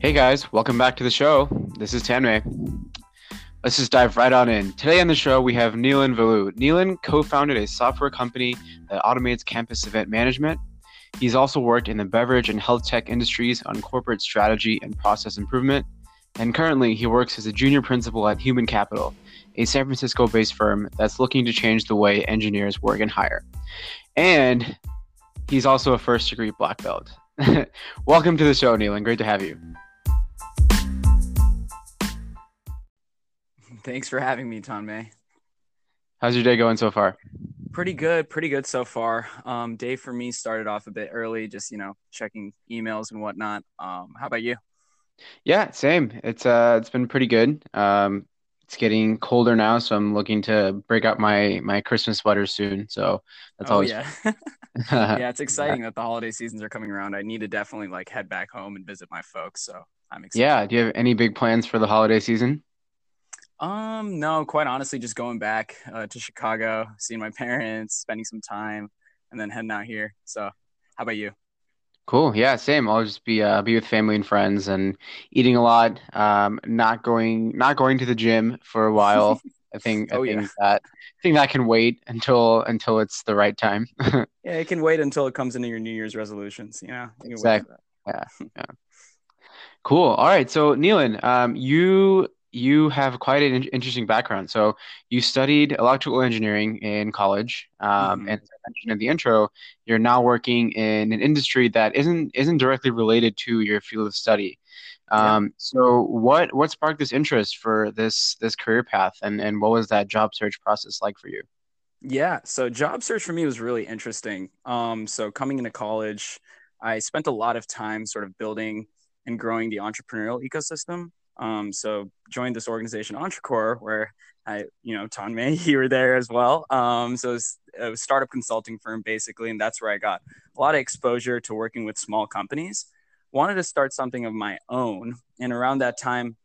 Hey guys, welcome back to the show. This is Tanmay. Let's just dive right on in. Today on the show, we have Neelan Valu. Neelan co founded a software company that automates campus event management. He's also worked in the beverage and health tech industries on corporate strategy and process improvement. And currently, he works as a junior principal at Human Capital, a San Francisco based firm that's looking to change the way engineers work and hire. And he's also a first degree black belt. Welcome to the show, Neelan. Great to have you. Thanks for having me, Tanmay. How's your day going so far? Pretty good, pretty good so far. Um, day for me started off a bit early, just you know, checking emails and whatnot. Um, how about you? Yeah, same. It's uh, it's been pretty good. Um, it's getting colder now, so I'm looking to break out my my Christmas sweater soon. So that's oh, always yeah. yeah, it's exciting that the holiday seasons are coming around. I need to definitely like head back home and visit my folks. So I'm excited. Yeah. Do you have any big plans for the holiday season? Um, no, quite honestly, just going back uh, to Chicago, seeing my parents, spending some time, and then heading out here. So, how about you? Cool. Yeah, same. I'll just be uh, be with family and friends and eating a lot. Um, not going not going to the gym for a while. I think oh, I think yeah. that I think that can wait until until it's the right time. Yeah, it can wait until it comes into your New Year's resolutions. You know, you can wait for Exactly. Yeah. Yeah. Cool. All right. So, Neelan, um, you you have quite an in- interesting background. So, you studied electrical engineering in college, um, hmm and as I mentioned in the intro, you're now working in an industry that isn't isn't directly related to your field of study. Yeah. Um, so, what what sparked this interest for this this career path, and and what was that job search process like for you? Yeah, so job search for me was really interesting. Um, so coming into college, I spent a lot of time sort of building and growing the entrepreneurial ecosystem. Um, so joined this organization, Entrecore, where I, you know, Tanmay, you were there as well. Um, so was a startup consulting firm basically, and that's where I got a lot of exposure to working with small companies. Wanted to start something of my own, and around that time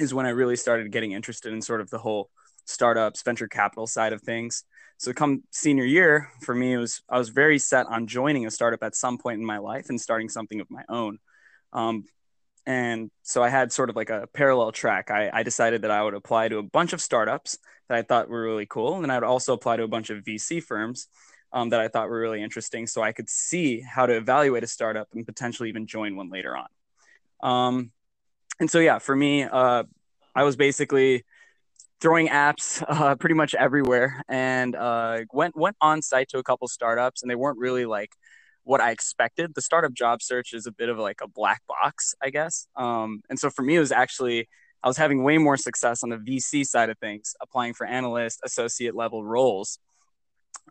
is when I really started getting interested in sort of the whole startups, venture capital side of things. So come senior year for me, it was I was very set on joining a startup at some point in my life and starting something of my own. Um, and so I had sort of like a parallel track. I, I decided that I would apply to a bunch of startups that I thought were really cool, and then I would also apply to a bunch of VC firms um, that I thought were really interesting, so I could see how to evaluate a startup and potentially even join one later on. Um, and so yeah, for me, uh, I was basically throwing apps uh, pretty much everywhere and uh, went went on site to a couple startups and they weren't really like what I expected. The startup job search is a bit of like a black box, I guess. Um, and so for me, it was actually I was having way more success on the VC side of things, applying for analyst, associate level roles.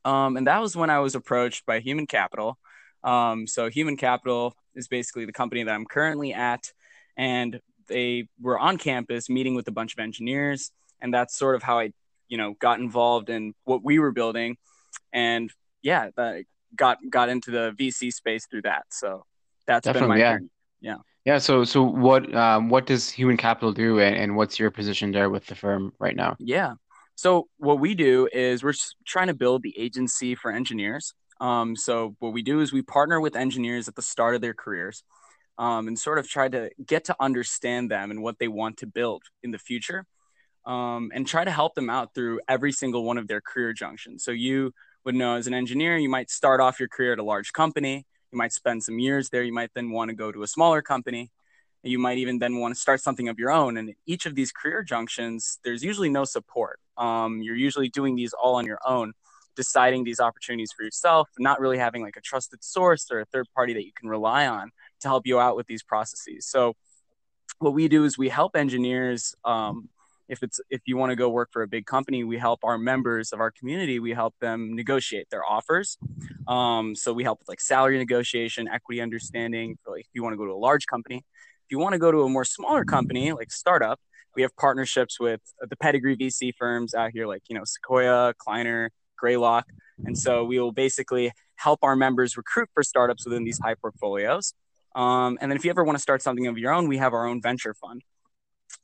Um, and that was when I was approached by Human Capital. Um, so Human Capital is basically the company that I'm currently at, and they were on campus meeting with a bunch of engineers and that's sort of how I, you know, got involved in what we were building, and yeah, that got got into the VC space through that. So that's been Definitely, my yeah. journey. Yeah. Yeah, so so what um what does Human Capital do and, and what's your position there with the firm right now? Yeah. So what we do is we're trying to build the agency for engineers. Um, so what we do is we partner with engineers at the start of their careers, um, and sort of try to get to understand them and what they want to build in the future um, and try to help them out through every single one of their career junctions. So you would know as an engineer, you might start off your career at a large company. You might spend some years there. You might then want to go to a smaller company. You might even then want to start something of your own. And each of these career junctions, there's usually no support. Um, you're usually doing these all on your own, deciding these opportunities for yourself, not really having like a trusted source or a third party that you can rely on to help you out with these processes. So what we do is we help engineers um, if it's if you want to go work for a big company we help our members of our community we help them negotiate their offers. Um, so we help with like salary negotiation equity understanding if you want to go to a large company. If you want to go to a more smaller company like startup we have partnerships with the pedigree vc firms out here like you know sequoia kleiner greylock. And so we will basically help our members recruit for startups within these high portfolios. Um, and then if you ever want to start something of your own we have our own venture fund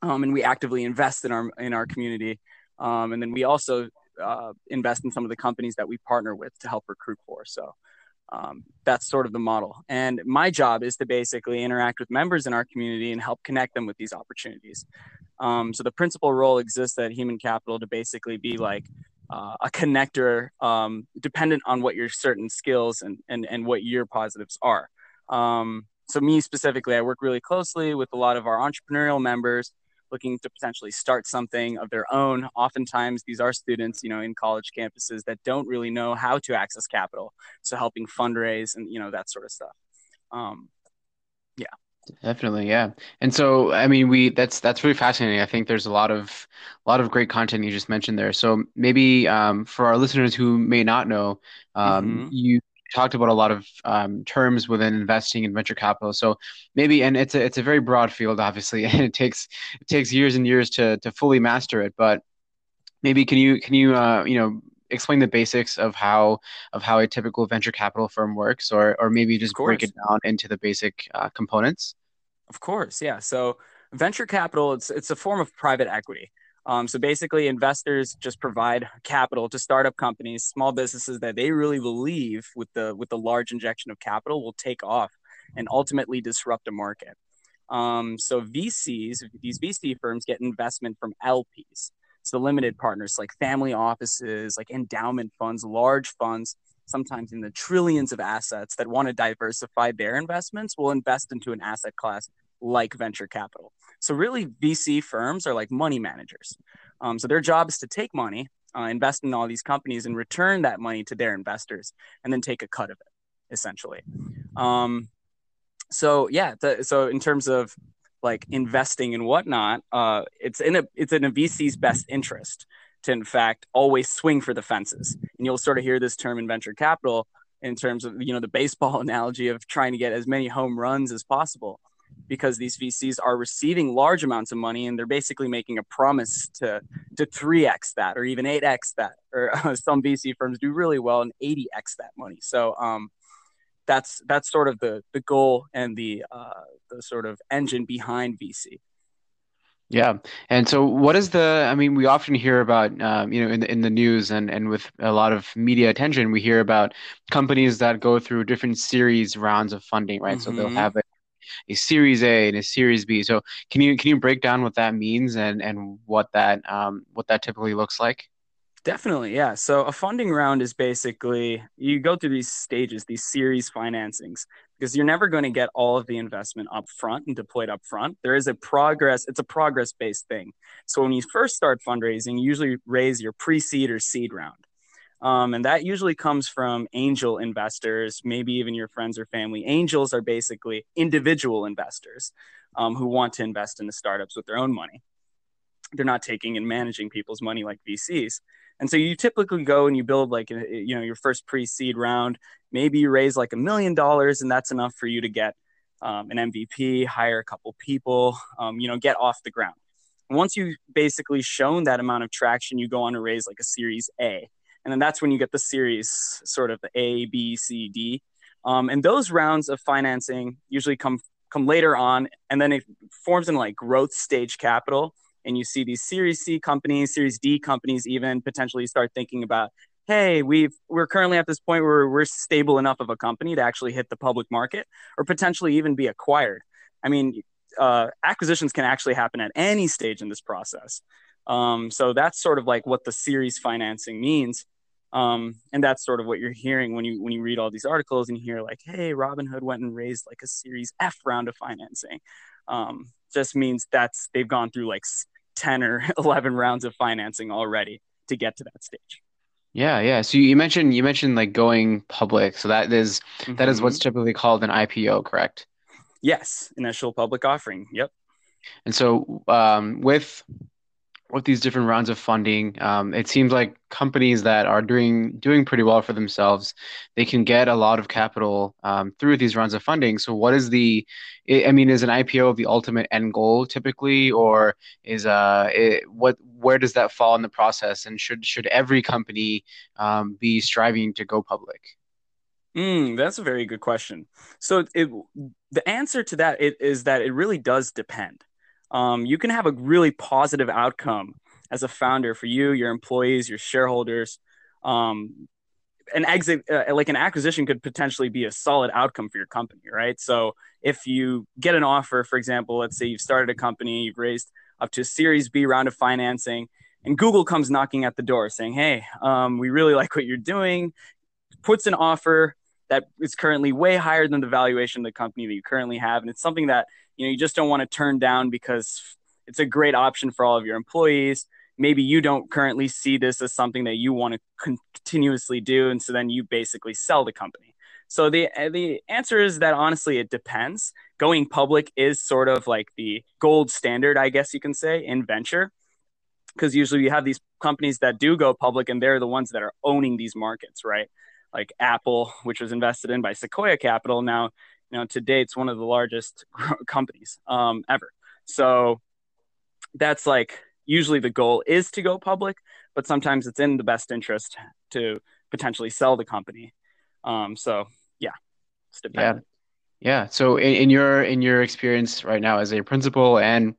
um, and we actively invest in our in our community. Um, and then we also uh, invest in some of the companies that we partner with to help recruit for. So Um, that's sort of the model. And my job is to basically interact with members in our community and help connect them with these opportunities. Um, so the principal role exists at Human Capital to basically be like uh, a connector, um, dependent on what your certain skills and, and, and what your positives are. Um, so me specifically, I work really closely with a lot of our entrepreneurial members looking to potentially start something of their own. Oftentimes, these are students, you know, in college campuses that don't really know how to access capital. So helping fundraise and you know that sort of stuff. Um, yeah. Definitely, yeah. And so, I mean, we that's that's really fascinating. I think there's a lot of a lot of great content you just mentioned there. So maybe um, for our listeners who may not know, um, mm-hmm. you talked about a lot of um, terms within investing in venture capital. So maybe, and it's a it's a very broad field, obviously, and it takes it takes years and years to to fully master it. But maybe can you can you uh, you know explain the basics of how of how a typical venture capital firm works, or or maybe just break it down into the basic uh, components? Of course, yeah. So venture capital it's it's a form of private equity. Um, so basically, investors just provide capital to startup companies, small businesses that they really believe with the with the large injection of capital will take off and ultimately disrupt a market. Um, so VCs, these VC firms get investment from LPs, so limited partners like family offices, like endowment funds, large funds, sometimes in the trillions of assets that want to diversify their investments, will invest into an asset class like venture capital. So really, VC firms are like money managers. Um, so their job is to take money, uh, invest in all these companies, and return that money to their investors, and then take a cut of it, essentially. Um, so yeah, the, so in terms of like investing and whatnot, uh, it's in a it's in a VC's best interest to in fact always swing for the fences. And you'll sort of hear this term in venture capital in terms of you know the baseball analogy of trying to get as many home runs as possible because these VCs are receiving large amounts of money and they're basically making a promise to to 3x that or even 8x that or uh, some VC firms do really well and 80x that money. So um, that's that's sort of the the goal and the uh, the sort of engine behind VC. Yeah, and so what is the? I mean, we often hear about, um, you know, in the in the news and and with a lot of media attention, we hear about companies that go through different series rounds of funding, right? Mm-hmm. So they'll mm-hmm. have a a Series A and a Series B. So can you can you break down what that means and and what that um, what that typically looks like? Definitely, yeah. So a funding round is basically you go through these stages, these series financings, because you're never going to get all of the investment up front and deployed up front. There is a progress, it's a progress based thing. So when you first start fundraising, you usually raise your pre-seed or seed round. Um, and that usually comes from angel investors, maybe even your friends or family. Angels are basically individual investors um, who want to invest in the startups with their own money. They're not taking and managing people's money like VCs. And so you typically go and you build like you know your first pre-seed round. Maybe you raise like a million dollars, and that's enough for you to get um, an MVP, hire a couple people, um, you know, get off the ground. Once you've basically shown that amount of traction, you go on to raise like a Series A and then that's when you get the series sort of the A, B, C, D. Um, and those rounds of financing usually come come later on, and then it forms in like growth stage capital. And you see these Series C companies, Series D companies, even potentially start thinking about, hey, we've we're currently at this point where we're stable enough of a company to actually hit the public market, or potentially even be acquired. I mean, uh, acquisitions can actually happen at any stage in this process. Um, so that's sort of like what the series financing means. Um, and that's sort of what you're hearing when you when you read all these articles and you hear like, hey, Robinhood went and raised like a Series F round of financing. Um, just means that's they've gone through like 10 or 11 rounds of financing already to get to that stage. Yeah, yeah. So you mentioned you mentioned like going public. So that is, mm-hmm. that is what's mm-hmm. typically called an IPO, correct? Yes, initial public offering. Yep. And so um, with with these different rounds of funding, um, it seems like companies that are doing doing pretty well for themselves, they can get a lot of capital um, through these rounds of funding. So, what is the? I mean, is an IPO the ultimate end goal typically, or is uh, it, what? Where does that fall in the process? And should should every company um, be striving to go public? Mm, that's a very good question. So, it, the answer to that is that it really does depend um, you can have a really positive outcome as a founder for you, your employees, your shareholders, um, an exit uh, like an acquisition could potentially be a solid outcome for your company right? So if you get an offer for example let's say you've started a company you've raised up to a series b round of financing and google comes knocking at the door saying hey um, we really like what you're doing puts an offer that is currently way higher than the valuation of the company that you currently have and it's something that you know you just don't want to turn down because it's a great option for all of your employees. Maybe you don't currently see this as something that you want to continuously do and so then you basically sell the company. So the uh, the answer is that honestly it depends. Going public is sort of like the gold standard i guess you can say in venture because usually you have these companies that do go public and they're the ones that are owning these markets right? Like apple which was invested in by sequoia capital now you know today it's one of the largest companies um, ever so that's like usually the goal is to go public, but sometimes it's in the best interest to potentially sell the company. Um, so yeah, it's dependent. Yeah. Yeah. So in, in, your in your experience right now as a principal and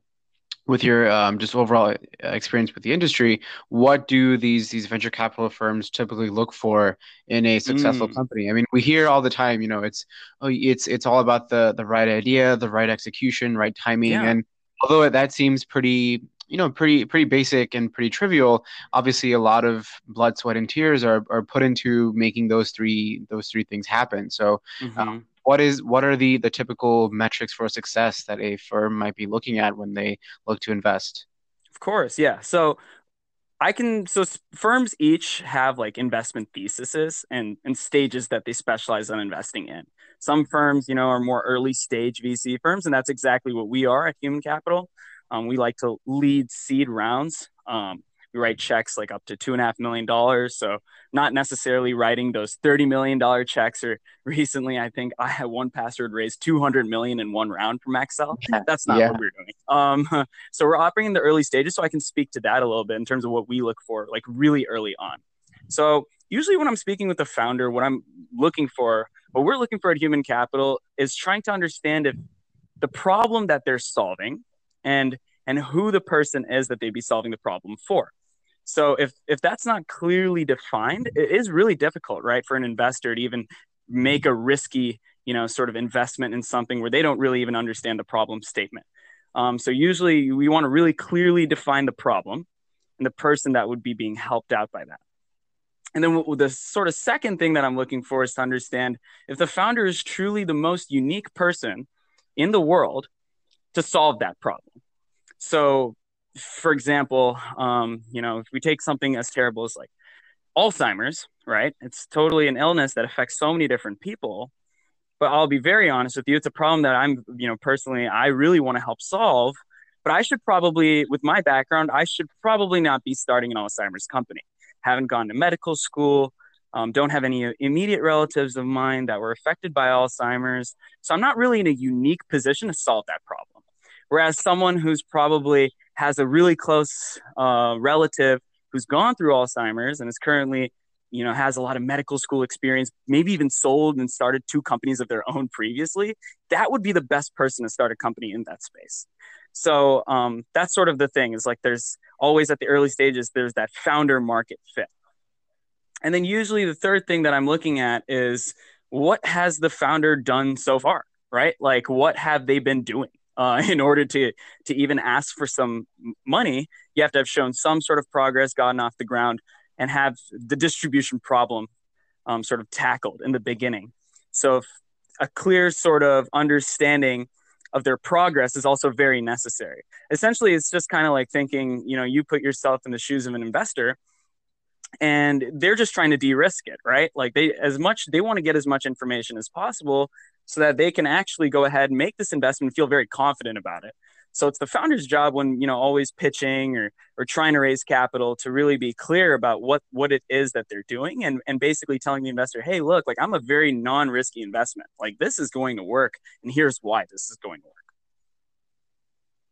with your um, just overall experience with the industry, what do these these venture capital firms typically look for in a successful mm. company? I mean, we hear all the time, you know, it's oh, it's it's all about the the right idea, the right execution, right timing, yeah. and although that seems pretty you know pretty pretty basic and pretty trivial obviously a lot of blood sweat and tears are, are put into making those three those three things happen so mm-hmm. um, what is what are the the typical metrics for success that a firm might be looking at when they look to invest of course yeah so I can so firms each have like investment theses and and stages that they specialize on investing in. Some firms, you know, are more early stage VC firms, and that's exactly what we are at Human Capital. Um, we like to lead seed rounds. Um, we write checks like up to two and a half million dollars. So not necessarily writing those thirty million dollar checks. Or recently, I think I had 1Password raise two hundred million in one round from Accel. That's not yeah. what we're doing. Um, so we're operating in the early stages. So I can speak to that a little bit in terms of what we look for, like really early on. So usually when I'm speaking with the founder, what I'm looking for, what we're looking for at Human Capital, is trying to understand if the problem that they're solving and and who the person is that they'd be solving the problem for. So if if that's not clearly defined, it is really difficult, right, for an investor to even make a risky, you know, sort of investment in something where they don't really even understand the problem statement. Um, so usually we want to really clearly define the problem and the person that would be being helped out by that. And then the sort of second thing that I'm looking for is to understand if the founder is truly the most unique person in the world to solve that problem. So, for example, um, you know, if we take something as terrible as like Alzheimer's, right? It's totally an illness that affects so many different people. But I'll be very honest with you, it's a problem that I'm, you know, personally, I really want to help solve. But I should probably, with my background, I should probably not be starting an Alzheimer's company. Haven't gone to medical school, um, don't have any immediate relatives of mine that were affected by Alzheimer's. So I'm not really in a unique position to solve that problem. Whereas someone who's probably has a really close uh, relative who's gone through Alzheimer's and is currently, you know, has a lot of medical school experience, maybe even sold and started two companies of their own previously, that would be the best person to start a company in that space. So um, that's sort of the thing is like there's always at the early stages, there's that founder market fit. And then usually the third thing that I'm looking at is what has the founder done so far, right? Like what have they been doing? Uh, in order to to even ask for some money, you have to have shown some sort of progress, gotten off the ground, and have the distribution problem um, sort of tackled in the beginning. So, a clear sort of understanding of their progress is also very necessary. Essentially, it's just kind of like thinking, you know, you put yourself in the shoes of an investor and they're just trying to de-risk it right like they as much they want to get as much information as possible so that they can actually go ahead and make this investment and feel very confident about it. So it's the founder's job when you know always pitching or or trying to raise capital to really be clear about what what it is that they're doing and and basically telling the investor, hey, look, like I'm a very non-risky investment. Like this is going to work, and here's why this is going to work.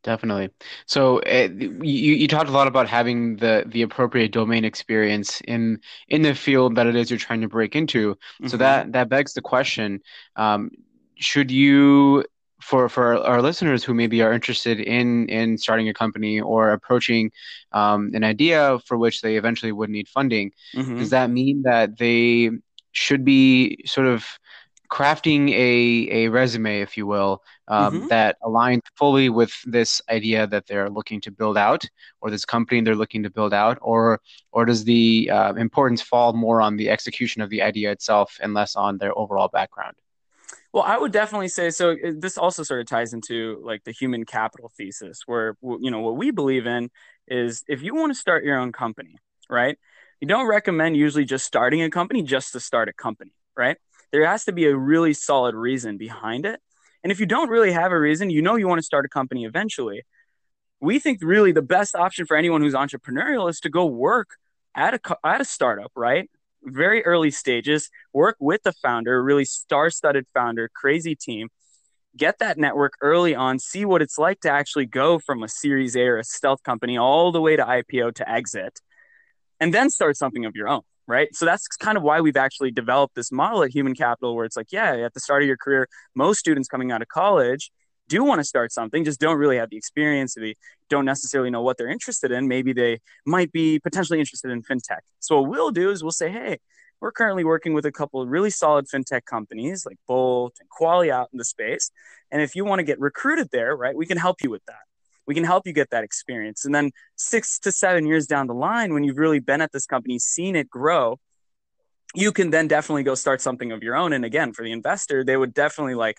Definitely. So uh, you you talked a lot about having the the appropriate domain experience in in the field that it is you're trying to break into. Mm-hmm. So that that begs the question: um, Should you, for for our listeners who maybe are interested in in starting a company or approaching um, an idea for which they eventually would need funding, mm-hmm. does that mean that they should be sort of crafting a, a resume, if you will, um, mm-hmm. that aligns fully with this idea that they're looking to build out, or this company they're looking to build out, or or does the uh, importance fall more on the execution of the idea itself and less on their overall background? Well, I would definitely say so. This also sort of ties into like the human capital thesis, where you know what we believe in is if you want to start your own company, right? You don't recommend usually just starting a company just to start a company, right? There has to be a really solid reason behind it. And if you don't really have a reason, you know you want to start a company eventually. We think really the best option for anyone who's entrepreneurial is to go work at a at a startup, right? Very early stages, work with the founder, really star-studded founder, crazy team. Get that network early on, see what it's like to actually go from a Series A or a stealth company all the way to IPO to exit, and then start something of your own right? So that's kind of why we've actually developed this model at Human Capital where it's like, yeah, at the start of your career, most students coming out of college do want to start something, just don't really have the experience. They don't necessarily know what they're interested in. Maybe they might be potentially interested in fintech. So what we'll do is we'll say, hey, we're currently working with a couple of really solid fintech companies like Bolt and Qualia out in the space. And if you want to get recruited there, right, we can help you with that we can help you get that experience. And then six to seven years down the line, when you've really been at this company, seen it grow, you can then definitely go start something of your own. And again, for the investor, they would definitely like,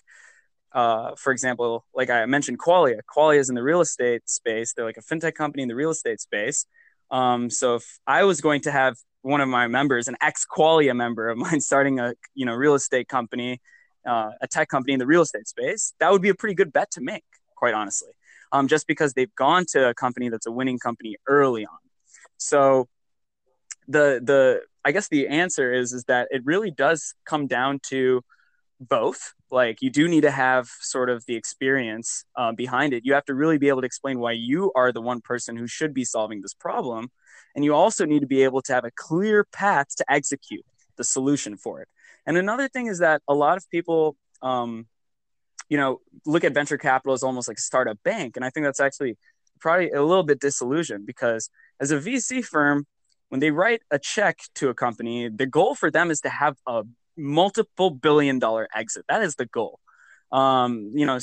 uh, for example, like I mentioned, Qualia. Qualia is in the real estate space. They're like a fintech company in the real estate space. Um, so if I was going to have one of my members, an ex Qualia member of mine, starting a you know real estate company, uh, a tech company in the real estate space, that would be a pretty good bet to make, quite honestly um, just because they've gone to a company that's a winning company early on. So the the I guess the answer is is that it really does come down to both. Like you do need to have sort of the experience uh, behind it. You have to really be able to explain why you are the one person who should be solving this problem, and you also need to be able to have a clear path to execute the solution for it. And another thing is that a lot of people um, you know, look at venture capital as almost like startup bank. And I think that's actually probably a little bit disillusioned because as a VC firm, when they write a check to a company, the goal for them is to have a multiple billion dollar exit. That is the goal. Um, you know,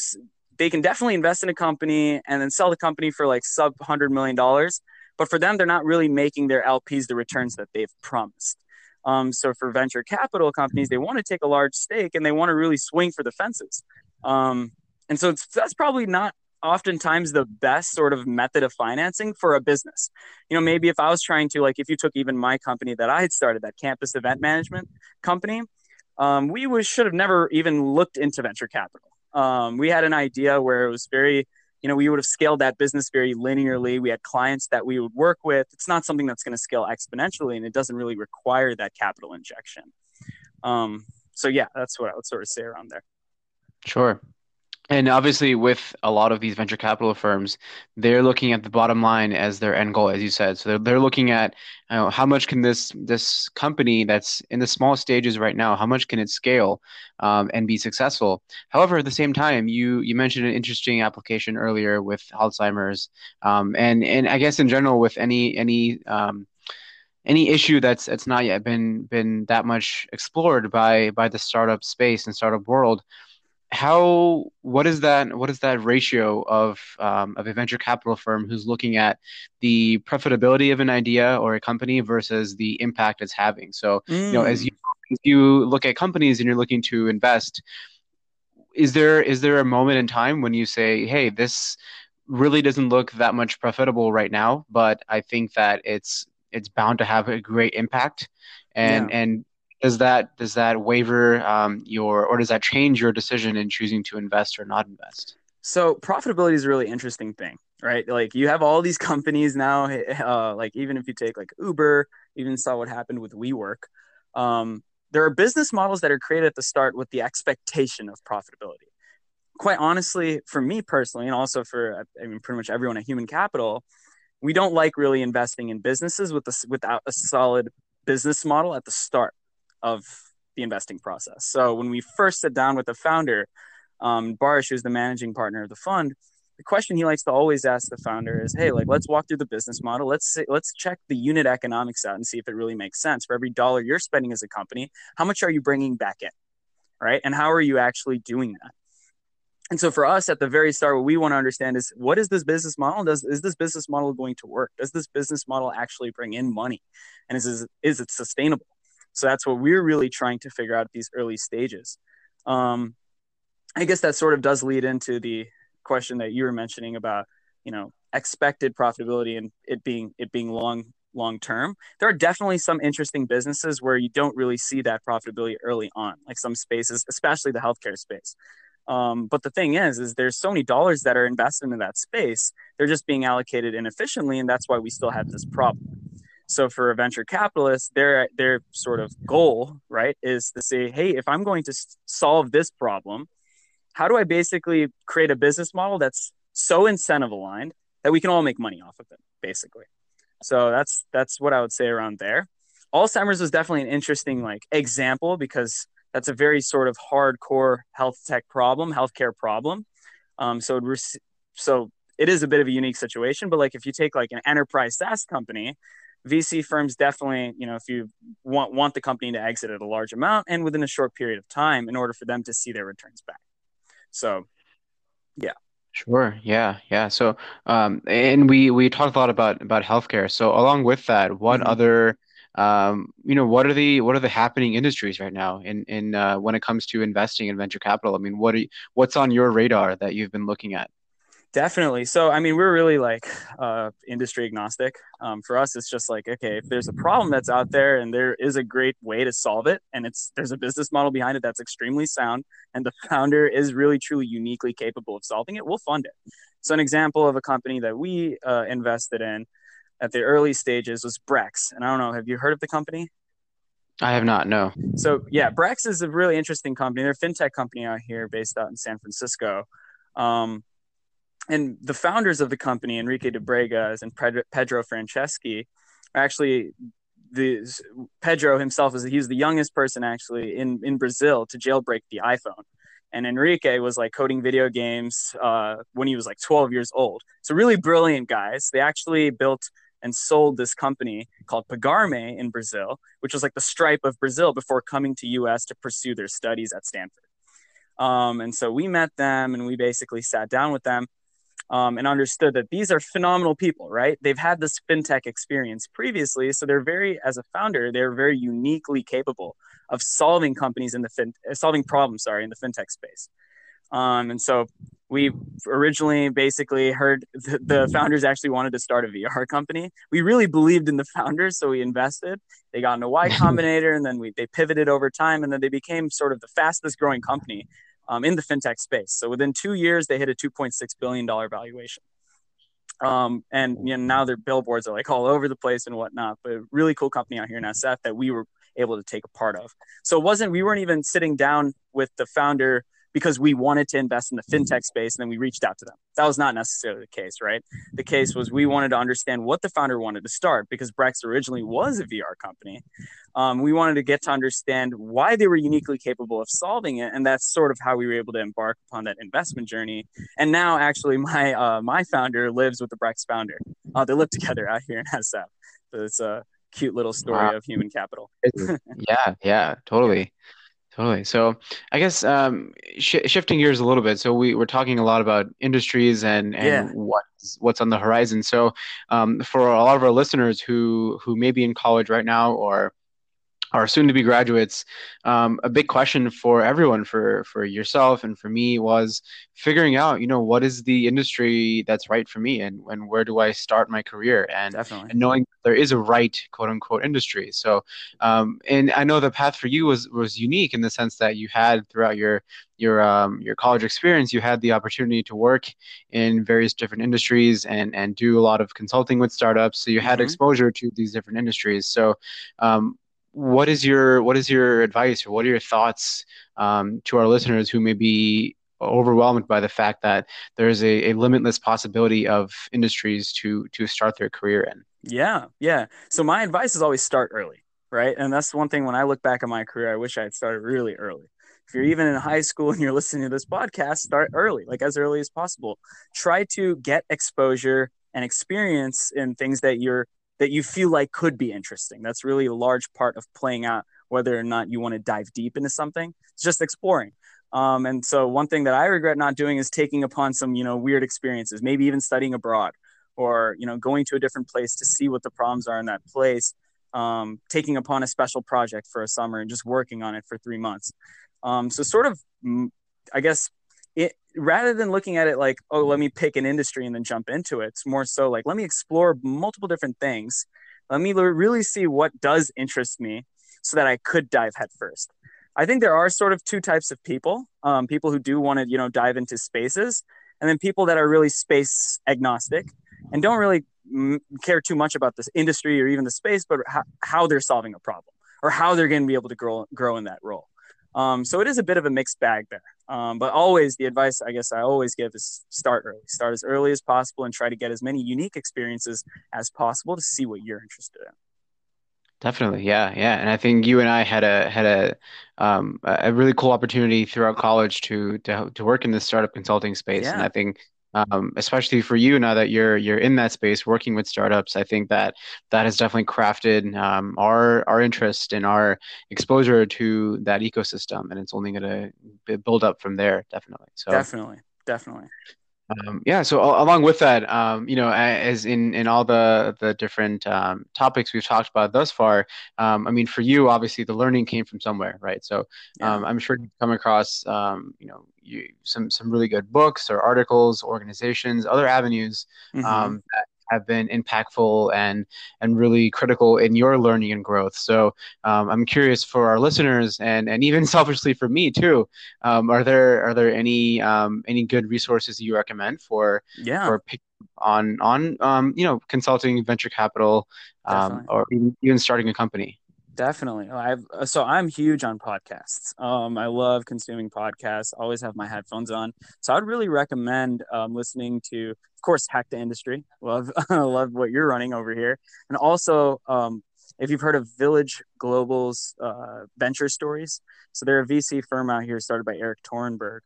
they can definitely invest in a company and then sell the company for like sub hundred million dollars. But for them, they're not really making their LPs the returns that they've promised. Um, so for venture capital companies, they want to take a large stake and they want to really swing for the fences. Um, and so that's probably not oftentimes the best sort of method of financing for a business. You know, maybe if I was trying to, like, if you took even my company that I had started, that campus event management company, um, we was, should have never even looked into venture capital. Um, we had an idea where it was very, you know, we would have scaled that business very linearly. We had clients that we would work with. It's not something that's going to scale exponentially, and it doesn't really require that capital injection. Um, so yeah, that's what I would sort of say around there. Sure. And obviously, with a lot of these venture capital firms, they're looking at the bottom line as their end goal, as you said. So they're, they're looking at you know, how much can this this company that's in the small stages right now, how much can it scale um, and be successful? However, at the same time, you you mentioned an interesting application earlier with Alzheimer's, um, and and I guess in general with any any um, any issue that's that's not yet been been that much explored by by the startup space and startup world how what is that what is that ratio of um, of a venture capital firm who's looking at the profitability of an idea or a company versus the impact it's having so mm. you know as you as you look at companies and you're looking to invest is there is there a moment in time when you say hey this really doesn't look that much profitable right now but i think that it's it's bound to have a great impact and yeah. and does that does that waiver um, your or does that change your decision in choosing to invest or not invest? So profitability is a really interesting thing, right? Like you have all these companies now. Uh, like even if you take like Uber, even saw what happened with WeWork. Um, there are business models that are created at the start with the expectation of profitability. Quite honestly, for me personally, and also for I mean pretty much everyone at Human Capital, we don't like really investing in businesses with this without a solid business model at the start of the investing process. So when we first sat down with the founder, um, Barish, who's the managing partner of the fund, the question he likes to always ask the founder is, "Hey, like let's walk through the business model. Let's let's check the unit economics out and see if it really makes sense. For every dollar you're spending as a company, how much are you bringing back in, right? And how are you actually doing that?" And so for us at the very start, what we want to understand is what is this business model? Does is this business model going to work? Does this business model actually bring in money? And is is, is it sustainable? So that's what we're really trying to figure out at these early stages. Um, I guess that sort of does lead into the question that you were mentioning about, you know, expected profitability and it being it being long long term. There are definitely some interesting businesses where you don't really see that profitability early on, like some spaces, especially the healthcare space. Um, but the thing is, is there's so many dollars that are invested in that space. They're just being allocated inefficiently, and that's why we still have this problem. So for a venture capitalist, their their sort of goal, right, is to say, hey, if I'm going to solve this problem, how do I basically create a business model that's so incentive aligned that we can all make money off of it, basically. So that's that's what I would say around there. Alzheimer's was definitely an interesting like example because that's a very sort of hardcore health tech problem, healthcare problem. Um, so it so it is a bit of a unique situation. But like if you take like an enterprise SaaS company, VC firms definitely, you know, if you want want the company to exit at a large amount and within a short period of time, in order for them to see their returns back. So, yeah. Sure. Yeah. Yeah. So, um, and we we talked a lot about about healthcare. So, along with that, what mm-hmm. other um, you know, what are the what are the happening industries right now in in uh, when it comes to investing in venture capital? I mean, what are you, what's on your radar that you've been looking at? Definitely. So, I mean, we're really like uh, industry agnostic. Um, for us, it's just like, okay, if there's a problem that's out there and there is a great way to solve it, and it's there's a business model behind it that's extremely sound, and the founder is really truly uniquely capable of solving it, we'll fund it. So, an example of a company that we uh, invested in at the early stages was Brex, and I don't know, have you heard of the company? I have not. No. So, yeah, Brex is a really interesting company. They're a fintech company out here, based out in San Francisco. Um, and the founders of the company, Henrique Dubugras and Pedro Franceschi, actually the Pedro himself is he's the youngest person actually in in Brazil to jailbreak the iPhone, and Enrique was like coding video games uh, when he was like 12 years old. So really brilliant guys. They actually built and sold this company called Pagar.me in Brazil, which was like the Stripe of Brazil before coming to US to pursue their studies at Stanford. Um, and so we met them and we basically sat down with them um, and understood that these are phenomenal people, right? They've had this fintech experience previously, so they're very, as a founder, they're very uniquely capable of solving companies in the fin, uh, solving problems, sorry, in the fintech space. Um, and so we originally basically heard the, the, founders actually wanted to start a VR company. We really believed in the founders, so we invested. They got into Y Combinator, and then we they pivoted over time, and then they became sort of the fastest growing company um, in the fintech space. So within two years, they hit a $2.6 billion valuation. Um, and you know, now their billboards are like all over the place and whatnot, but really cool company out here in SF that we were able to take a part of. So it wasn't, we weren't even sitting down with the founder because we wanted to invest in the fintech space and then we reached out to them. That was not necessarily the case, right? The case was we wanted to understand what the founder wanted to start because Brex originally was a VR company. Um, we wanted to get to understand why they were uniquely capable of solving it, and that's sort of how we were able to embark upon that investment journey. And now, actually, my uh, my founder lives with the Brex founder. Uh, they live together out here in SF. So it's a cute little story wow. of human capital. yeah, yeah, totally. Totally. So I guess um, sh- shifting gears a little bit. So we we're talking a lot about industries and and yeah. what's what's on the horizon. So um, for a lot of our listeners who who may be in college right now or our soon-to-be graduates, um, a big question for everyone, for for yourself and for me, was figuring out, you know, what is the industry that's right for me, and and where do I start my career, and and knowing there is a right quote unquote industry. So, um, and I know the path for you was was unique in the sense that you had throughout your your um, your college experience, you had the opportunity to work in various different industries and and do a lot of consulting with startups. So you had mm-hmm. exposure to these different industries. So, um, what is your what is your advice or what are your thoughts um, to our listeners who may be overwhelmed by the fact that there's a, a limitless possibility of industries to to start their career in? Yeah yeah. So my advice is always start early right? And that's one thing when i look back on my career i wish i had started really early. If you're even in high school and you're listening to this podcast, start early, like as early as possible. Try to get exposure and experience in things that you're that you feel like could be interesting. That's really a large part of playing out whether or not you want to dive deep into something. It's just exploring. Um, and so one thing that I regret not doing is taking upon some, you know, weird experiences, maybe even studying abroad or, you know, going to a different place to see what the problems are in that place, um, taking upon a special project for a summer and just working on it for three months. Um, so sort of, mm, I guess, it, rather than looking at it like, oh, let me pick an industry and then jump into it, it's more so like, let me explore multiple different things. Let me really see what does interest me so that I could dive headfirst. I think there are sort of two types of people um, people who do want to, you know, dive into spaces, and then people that are really space agnostic and don't really m- care too much about this industry or even the space, but how, how they're solving a problem or how they're going to be able to grow, grow in that role. Um, so it is a bit of a mixed bag there. Um, but always the advice I guess I always give is start early. Start as early as possible and try to get as many unique experiences as possible to see what you're interested in. Definitely, yeah, yeah, and I think you and I had a had a um, a really cool opportunity throughout college to to to work in this startup consulting space, and I think um, especially for you now that you're you're in that space working with startups, I think that that has definitely crafted um, our our interest and our exposure to that ecosystem, and it's only going to build up from there, definitely. So. definitely, definitely. Um, yeah, so along with that, um, you know, as in in all the the different um, topics we've talked about thus far, um, I mean, for you, obviously, the learning came from somewhere, right? So Yeah. um, I'm sure you've come across, um, you know, you, some some really good books or articles, organizations, other avenues hmm um, that have been impactful and and really critical in your learning and growth. So um, I'm curious for our listeners and and even selfishly for me too. Um, are there are there any um, any good resources you recommend for Yeah, for pick on on um, you know consulting, venture capital, um, or even, even starting a company? Definitely. I've uh, so I'm huge on podcasts. Um, I love consuming podcasts. Always have my headphones on. So I'd really recommend um, listening to, of course, Hack the Industry. Love love what you're running over here, and also um, if you've heard of Village Global's uh, Venture Stories. So they're a VC firm out here started by Erik Torenberg,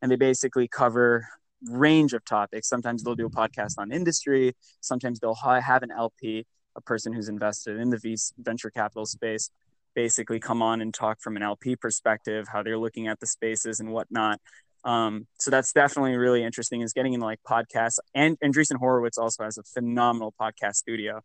and they basically cover range of topics. Sometimes they'll do a podcast on industry. Sometimes they'll have an LP a person who's invested in the VC, venture capital space basically come on and talk from an LP perspective, how they're looking at the spaces and whatnot. Um, so that's definitely really interesting is getting into like podcasts and Andreessen Horowitz also has a phenomenal podcast studio.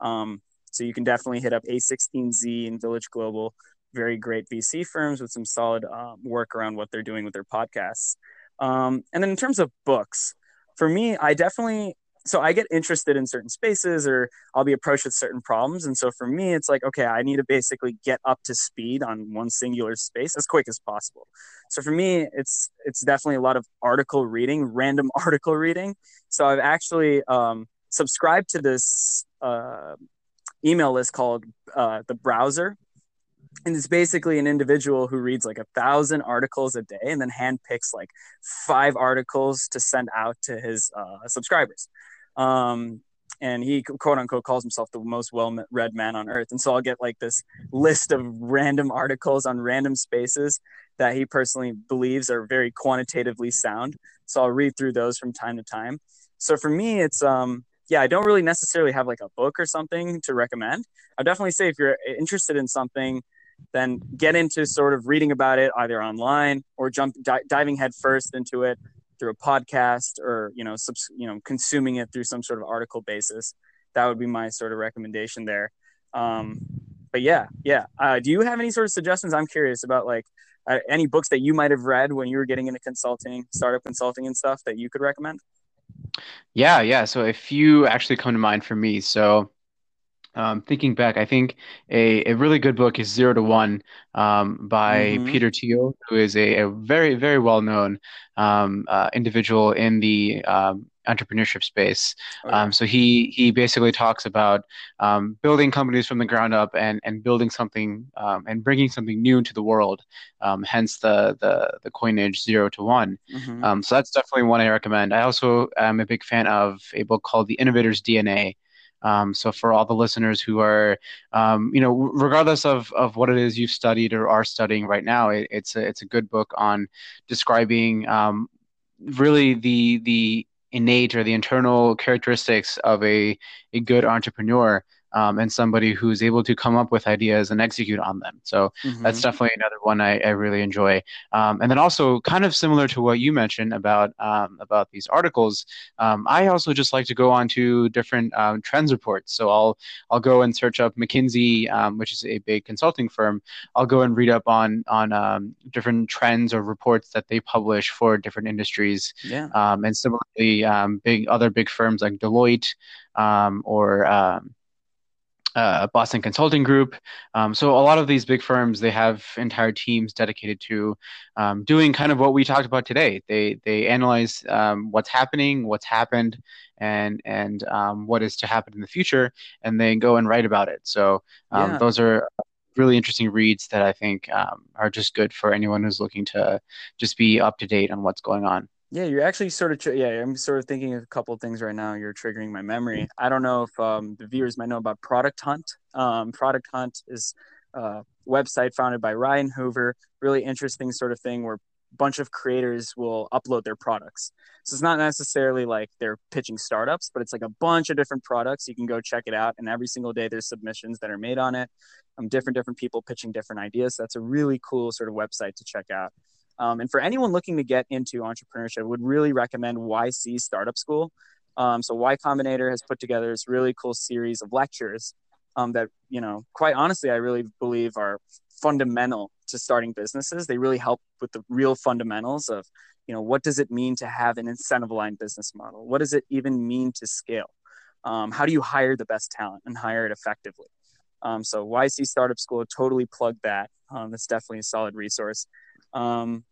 Um, so you can definitely hit up A16Z and Village Global, very great VC firms with some solid um, work around what they're doing with their podcasts. Um, and then in terms of books, for me, I definitely so I get interested in certain spaces or I'll be approached with certain problems. And so for me, it's like, okay, I need to basically get up to speed on one singular space as quick as possible. So for me, it's it's definitely a lot of article reading, random article reading. So I've actually um, subscribed to this uh, email list called uh, the Browser, and it's basically an individual who reads like a thousand articles a day and then handpicks like five articles to send out to his uh, subscribers um, and he quote unquote calls himself the most well read man on earth. And so i'll get like this list of random articles on random spaces that he personally believes are very quantitatively sound. So i'll read through those from time to time. So for me it's um yeah i don't really necessarily have like a book or something to recommend. I definitely say if you're interested in something then get into sort of reading about it either online or jump di- diving headfirst into it through a podcast or you know subs- you know consuming it through some sort of article basis that would be my sort of recommendation there um but yeah yeah uh, do you have any sort of suggestions i'm curious about like uh, any books that you might have read when you were getting into consulting startup consulting and stuff that you could recommend Yeah, yeah. So a few actually come to mind for me. So Um, thinking back, I think a, a really good book is Zero to One um, by mm-hmm Peter Thiel, who is a, a very, very well-known um, uh, individual in the um, entrepreneurship space. oh Um, yeah so he he basically talks about um, building companies from the ground up and and building something um, and bringing something new into the world. Um, hence the the the coinage Zero to One. mm-hmm Um, so that's definitely one I recommend. I also am a big fan of a book called The Innovator's DNA Um, so for all the listeners who are, um, you know, regardless of, of what it is you've studied or are studying right now, it, it's a it's a good book on describing um, really the the innate or the internal characteristics of a a good entrepreneur um, and somebody who's able to come up with ideas and execute on them. So mm-hmm. that's definitely another one I, I really enjoy. Um, and then also kind of similar to what you mentioned about um, about these articles, um, I also just like to go on to different um, trends reports. So I'll I'll go and search up McKinsey, um, which is a big consulting firm. I'll go and read up on on different trends or reports that they publish for different industries. Yeah. and similarly, big other big firms like Deloitte or uh, Boston Consulting Group. Um, so a lot of these big firms, they have entire teams dedicated to um, doing kind of what we talked about today. They they analyze um, what's happening, what's happened, and and um, what is to happen in the future, and they go and write about it. So um, yeah. those are really interesting reads that I think um, are just good for anyone who's looking to just be up to date on what's going on. Yeah, you're actually sort of yeah. I'm sort of thinking of a couple of things right now. You're triggering my memory. I don't know if um, the viewers might know about Product Hunt. Um, Product Hunt is a website founded by Ryan Hoover. Really interesting sort of thing where a bunch of creators will upload their products. So it's not necessarily like they're pitching startups, but it's like a bunch of different products. You can go check it out, and every single day there's submissions that are made on it. Um, different different people pitching different ideas. So that's a really cool sort of website to check out. Um, and for anyone looking to get into entrepreneurship, I would really recommend YC Startup School. Um, so Y Combinator has put together this really cool series of lectures um, that, you know, quite honestly, I really believe are fundamental to starting businesses. They really help with the real fundamentals of, you know, what does it mean to have an incentive aligned business model? What does it even mean to scale? Um, how do you hire the best talent and hire it effectively? Um, so YC Startup School totally plug that. Um, that's definitely a solid resource. Um,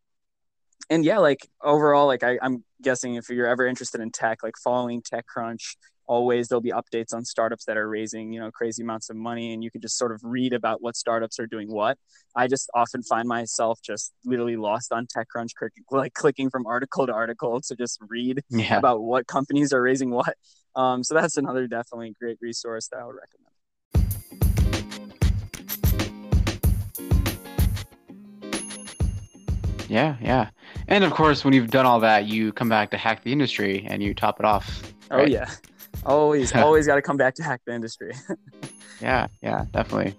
and yeah, like overall, like I, I'm guessing if you're ever interested in tech, like following TechCrunch, always there'll be updates on startups that are raising you know crazy amounts of money and you can just sort of read about what startups are doing what. I just often find myself just literally lost on techcrunch like clicking from article to article to just read yeah. about what companies are raising what. Um, so that's another definitely great resource that i would recommend Yeah, yeah. And of course, when you've done all that, you come back to hack the industry and you top it off. Oh, right? Oh yeah, always, always got to come back to hack the industry. yeah, yeah, definitely.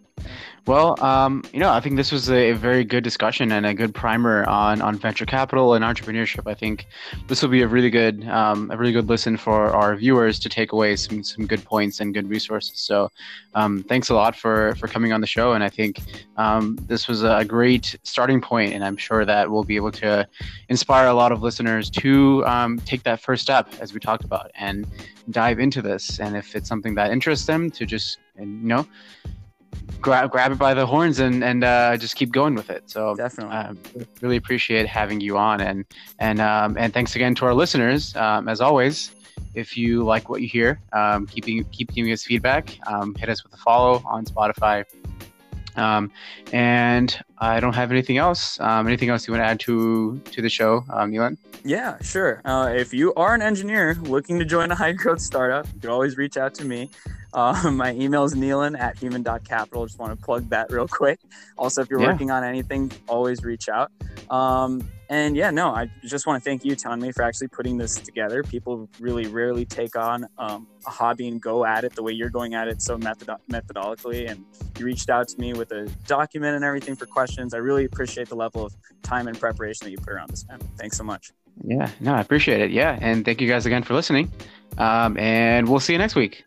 Well, um, you know, I think this was a, very good discussion and a good primer on, on venture capital and entrepreneurship. I think this will be a really good um, a really good listen for our viewers to take away some, some good points and good resources. So, um, thanks a lot for for coming on the show. And I think um, this was a great starting point, and I'm sure that we'll be able to inspire a lot of listeners to um, take that first step, as we talked about, and dive into this. And if it's something that interests them, to just you know grab grab it by the horns and and uh, just keep going with it. So definitely, uh, really appreciate having you on, and and um, and thanks again to our listeners. Um, as always, if you like what you hear, um, keeping keep giving us feedback. Um, hit us with a follow on Spotify. Um, and I don't have anything else. Um, anything else you want to add to to the show, um, Neelan? Yeah, sure. Uh, if you are an engineer looking to join a high growth startup, you can always reach out to me. Uh, my email is neelan at human.capital. Just want to plug that real quick. Also, if you're yeah. working on anything, always reach out. Um, and yeah, no, I just want to thank you, Tanmay, for actually putting this together. People really rarely take on um, a hobby and go at it the way you're going at it so method- methodologically. And you reached out to me with a document and everything for questions. I really appreciate the level of time and preparation that you put around this, man. Thanks so much. Yeah, no, I appreciate it. Yeah. And thank you guys again for listening. Um, and we'll see you next week.